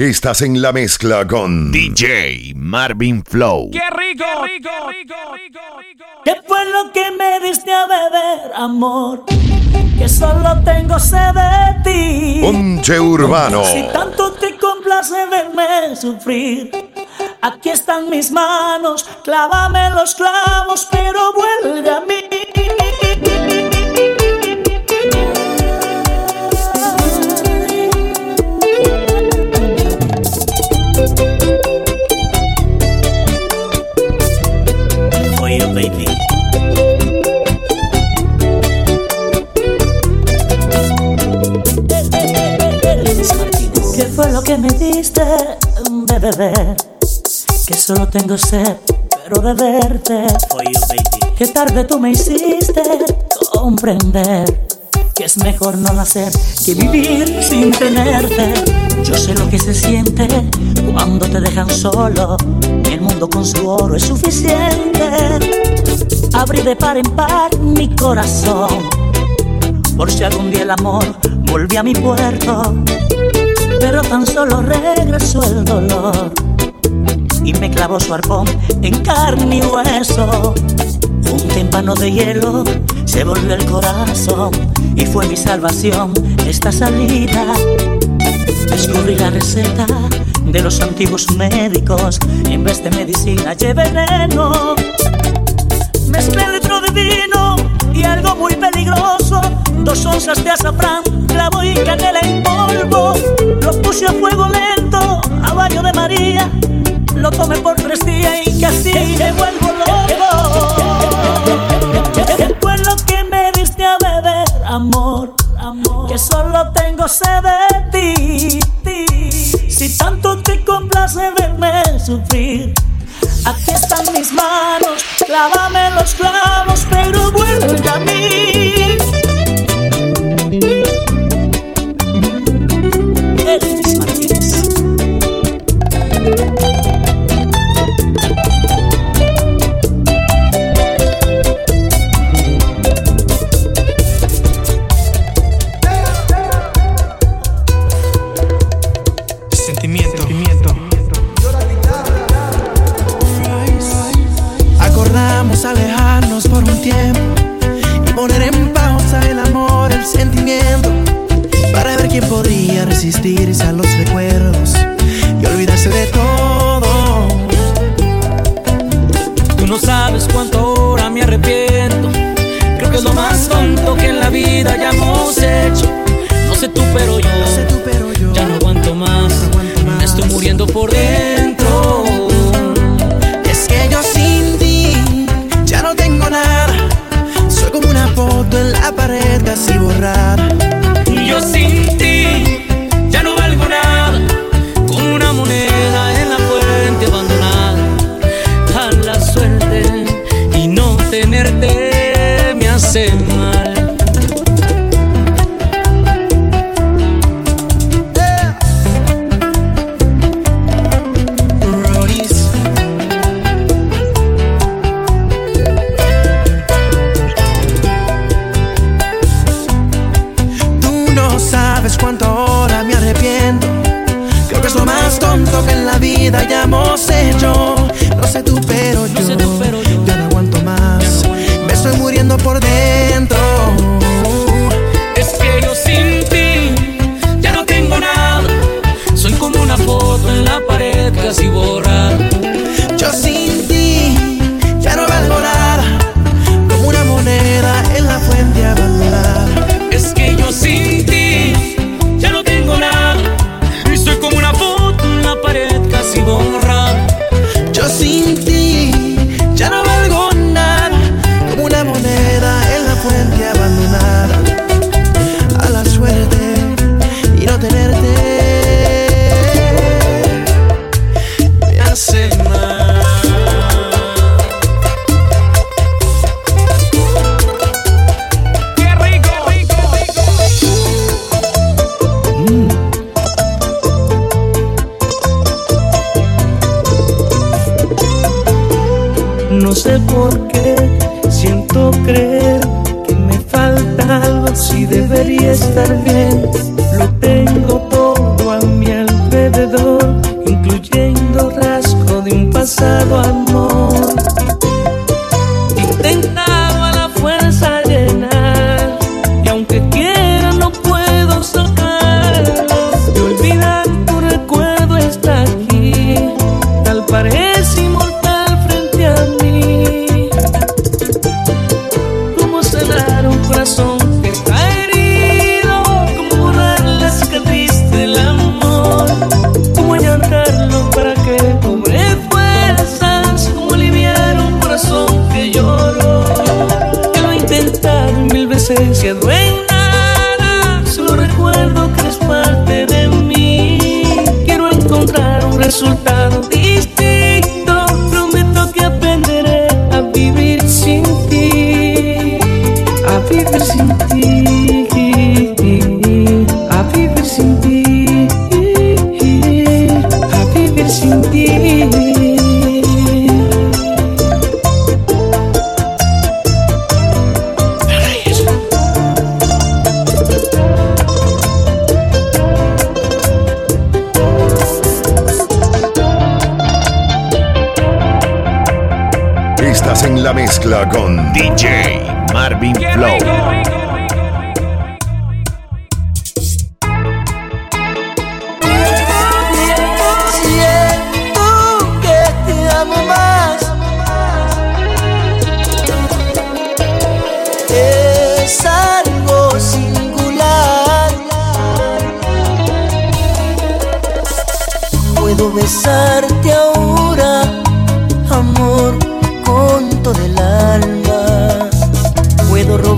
Estás en la mezcla con DJ Marvin Flow. ¡Qué rico! ¡Qué rico, rico, rico, rico! ¿Qué fue lo que me diste a beber, amor? Que solo tengo sed de ti. Ponche Urbano. Si tanto te complace verme sufrir, aquí están mis manos, clávame los clavos, pero vuelve a mí. Fue lo que me diste de beber? Que solo tengo sed, pero de verte. For you, baby. Que tarde tú me hiciste comprender que es mejor no nacer que vivir sin tenerte. Yo sé lo que se siente cuando te dejan solo. El mundo con su oro es suficiente. Abrí de par en par mi corazón. Por si algún día el amor volvió a mi puerto. Pero tan solo regresó el dolor. Y me clavó su arpón en carne y hueso. Un tímpano de hielo se volvió el corazón y fue mi salvación esta salida. Descubrí la receta de los antiguos médicos en vez de medicina llevé veneno. Mezclé litro de vino y algo muy peligroso, dos onzas de azafrán, clavo y canela en polvo. Lo puse a fuego lento, a baño de María, lo tomé por tres días y casi me vuelvo loco. ¿Qué fue lo que me diste a beber, amor? amor? Que solo tengo sed de ti. Si tanto te complace verme sufrir, aquí están mis manos, clávame los clavos, pero vuelve a mí. Tonto que en la vida hayamos hecho. DJ Marvin ¡Qué Flow. Siento que te amo más. Es algo singular. Puedo besarte ahora,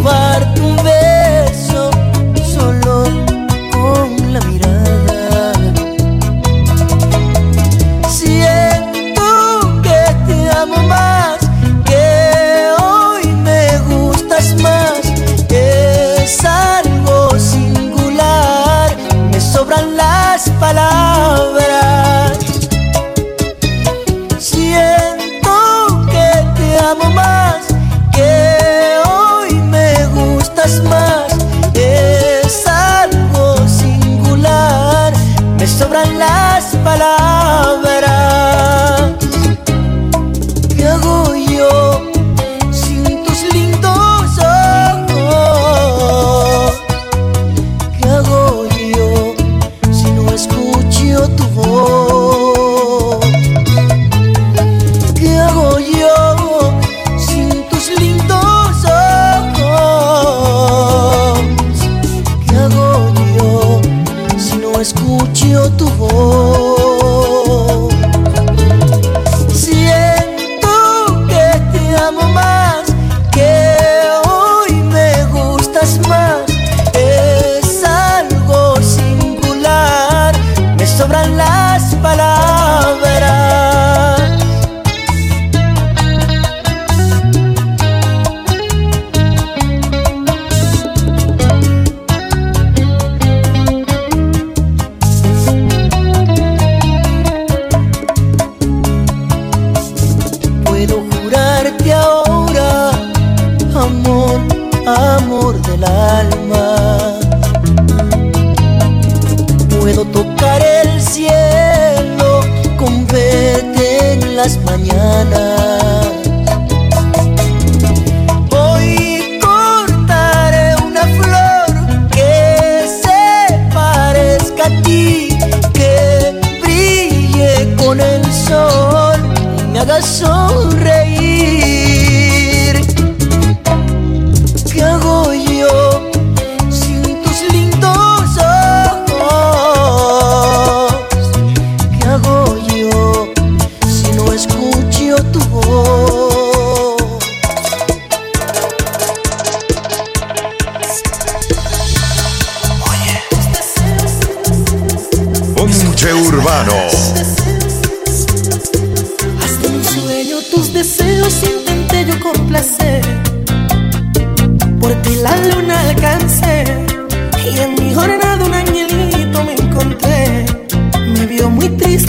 Puedo me sobran las palabras. Sobran las palabras.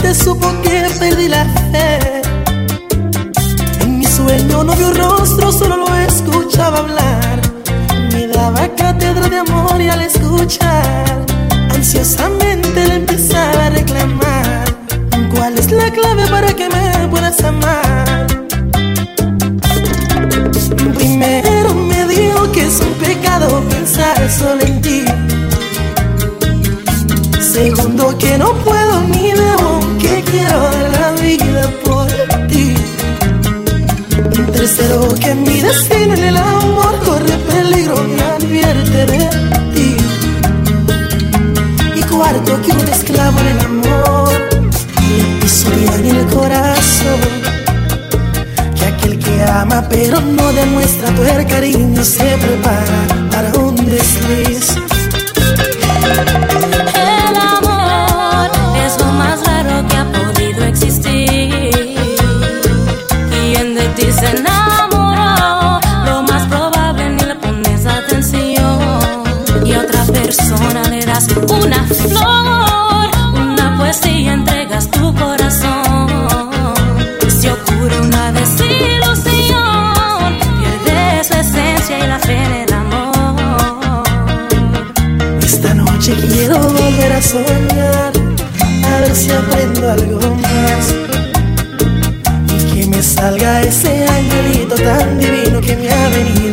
Triste, supo que perdí la fe. En mi sueño no vio rostro, solo lo escuchaba hablar. Me daba cátedra de amor y al escuchar, ansiosamente le empezaba a reclamar. ¿Cuál es la clave para que me puedas amar? Primero me dijo que es un pecado pensar solo en ti. Segundo que no puedo ni que quiero dar la vida por ti. Tercero que mi destino en el amor corre peligro me advierte de ti. Y cuarto que un esclavo en el amor le pisotea en el corazón. Que aquel que ama pero no demuestra tu cariño se prepara para un desliz. una flor, una poesía entregas tu corazón. Si ocurre una desilusión, pierdes la esencia y la fe en el amor. Esta noche quiero volver a soñar, a ver si aprendo algo más. Y que me salga ese angelito tan divino que me ha venido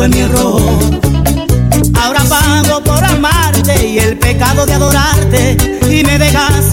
fue mi error. Ahora pago por amarte y el pecado de adorarte y me dejas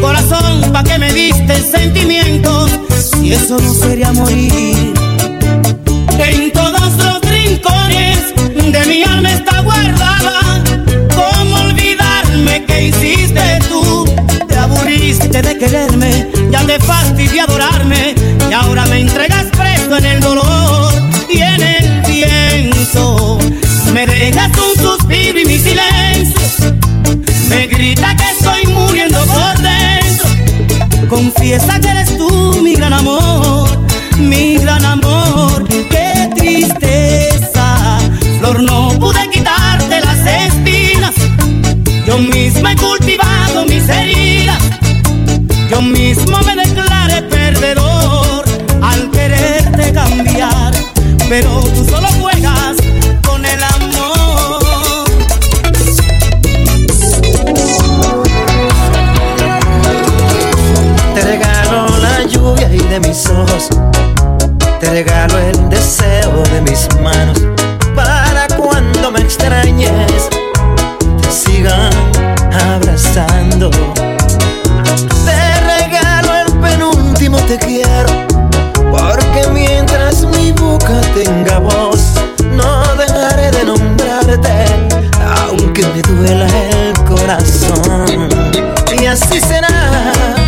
Corazón, ¿pa' qué me diste sentimientos? Si eso no sería morir. En todos los rincones de mi alma está guardada. ¿Cómo olvidarme que hiciste tú? Te aburriste de quererme, ya te fastidiado Confiesa que eres tú mi gran amor, mi gran amor. Qué tristeza, flor, no pude quitarte las espinas. Yo misma he cultivado mis heridas. Yo mismo me declaré perdedor al quererte cambiar, pero tú solo manos para cuando me extrañes te sigan abrazando. Te regalo el penúltimo te quiero, porque mientras mi boca tenga voz, no dejaré de nombrarte, aunque me duela el corazón. Y así será.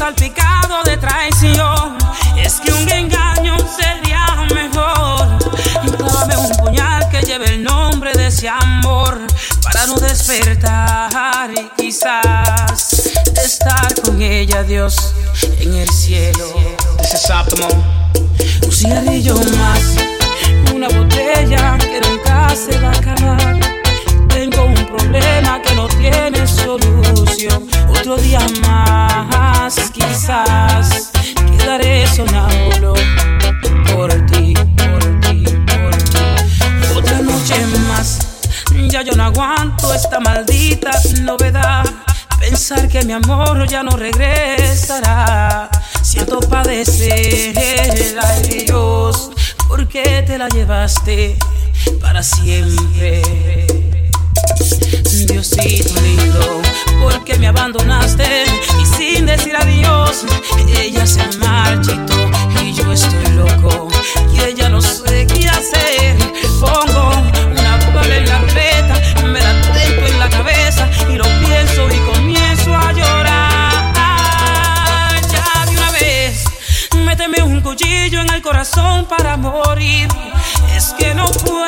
Salpicado de traición. Es que un engaño sería mejor. Clávame un puñal que lleve el nombre de ese amor para no despertar y quizás estar con ella, Dios, en el cielo. Un cigarrillo más, una botella que nunca se va a acabar. Problema que no tiene solución. Otro día más, quizás quedaré sonámbulo por ti, por ti, por ti. Otra noche más, ya yo no aguanto esta maldita novedad. Pensar que mi amor ya no regresará. Siento padecer, ay Dios, ¿por qué te la llevaste para siempre? Diosito lindo, ¿por qué me abandonaste? Y sin decir adiós, ella se marchitó y yo estoy loco. Y ella no sé qué hacer. Pongo una bala en la ruleta, me la tengo en la cabeza y lo pienso y comienzo a llorar. Ya de una vez, méteme un cuchillo en el corazón para morir. Es que no puedo.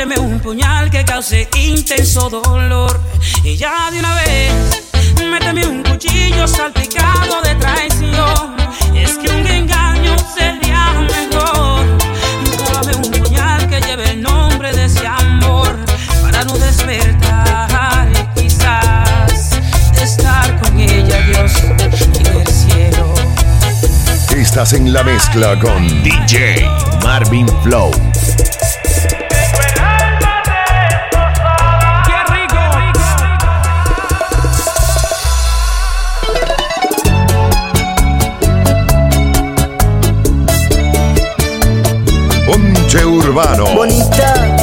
Méteme un puñal que cause intenso dolor. Y ya de una vez, méteme un cuchillo salpicado de traición. Es que un engaño sería mejor. Clávame un puñal que lleve el nombre de ese amor. Para no despertar y quizás estar con ella, Dios, en el cielo. Estás en la mezcla con DJ Marvin Flow. Ponche Urbano. bonita.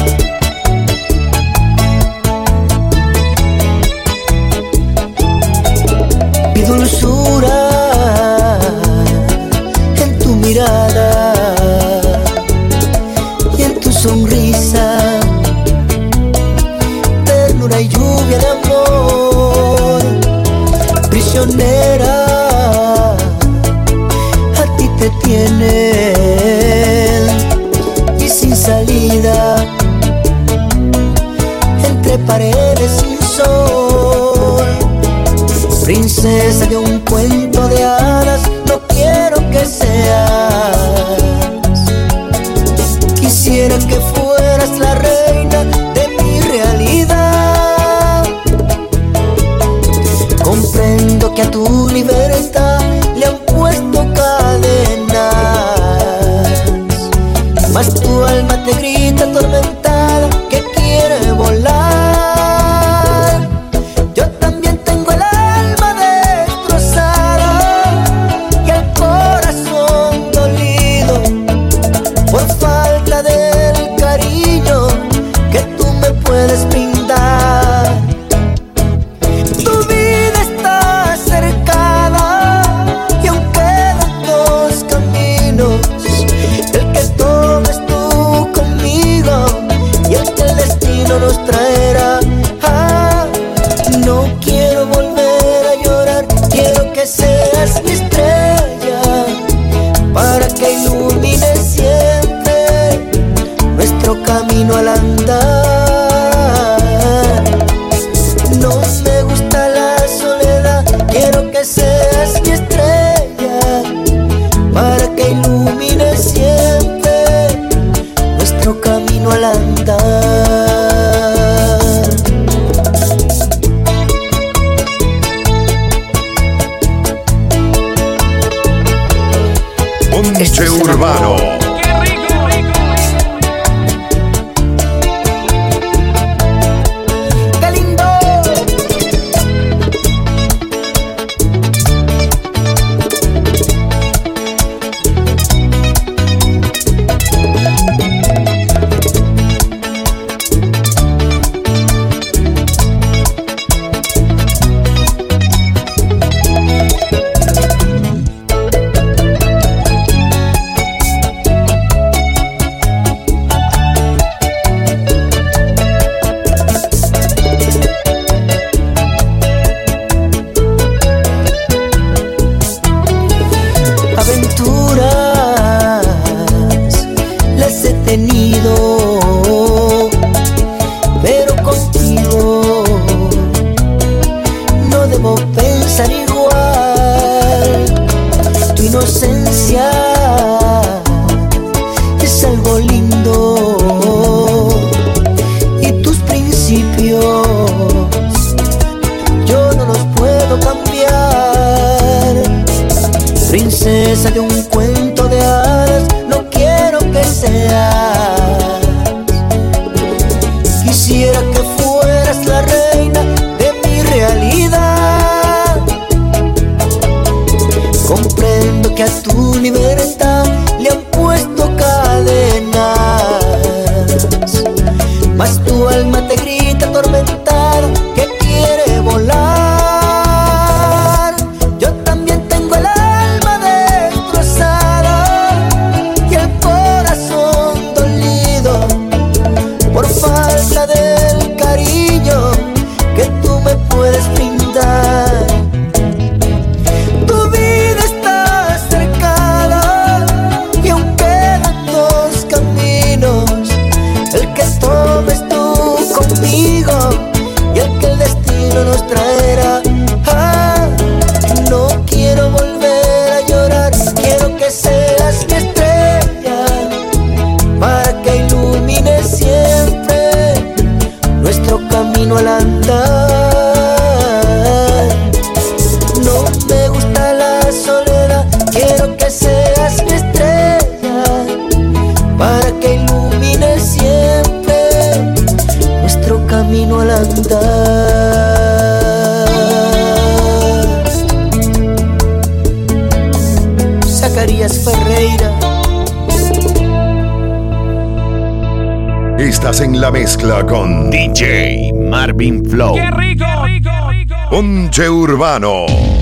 la mezcla con DJ Marvin Flow. ¡Qué rico, qué rico, qué rico! Ponche Urbano.